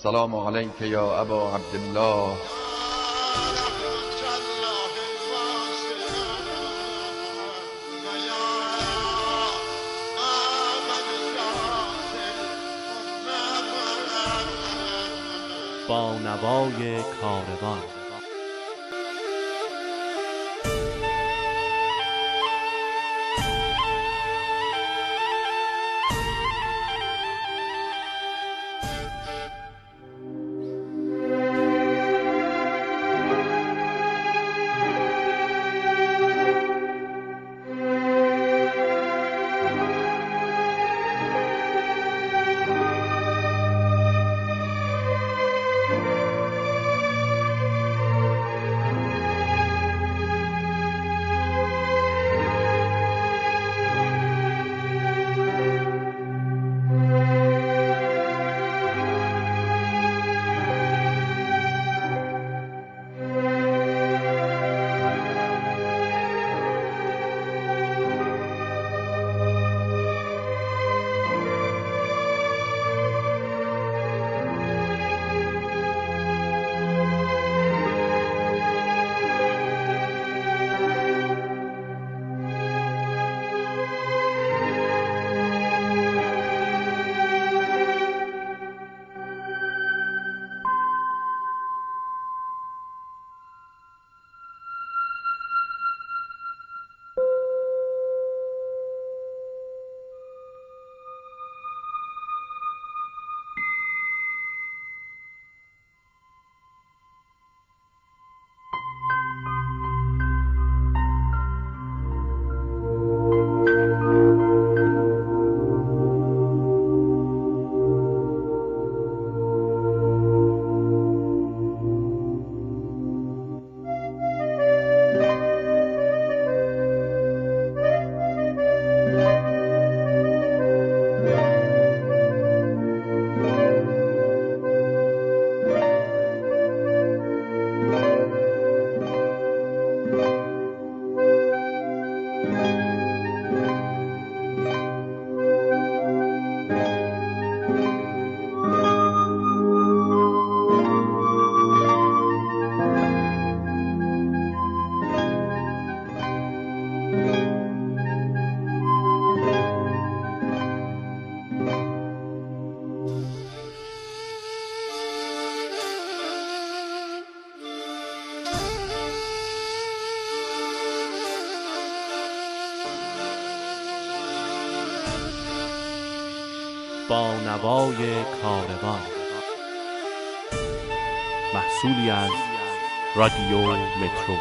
السلام عليك يا أبا عبد الله. با نوای کاروان. با نوای کاروان. محصولی از رادیو مترو.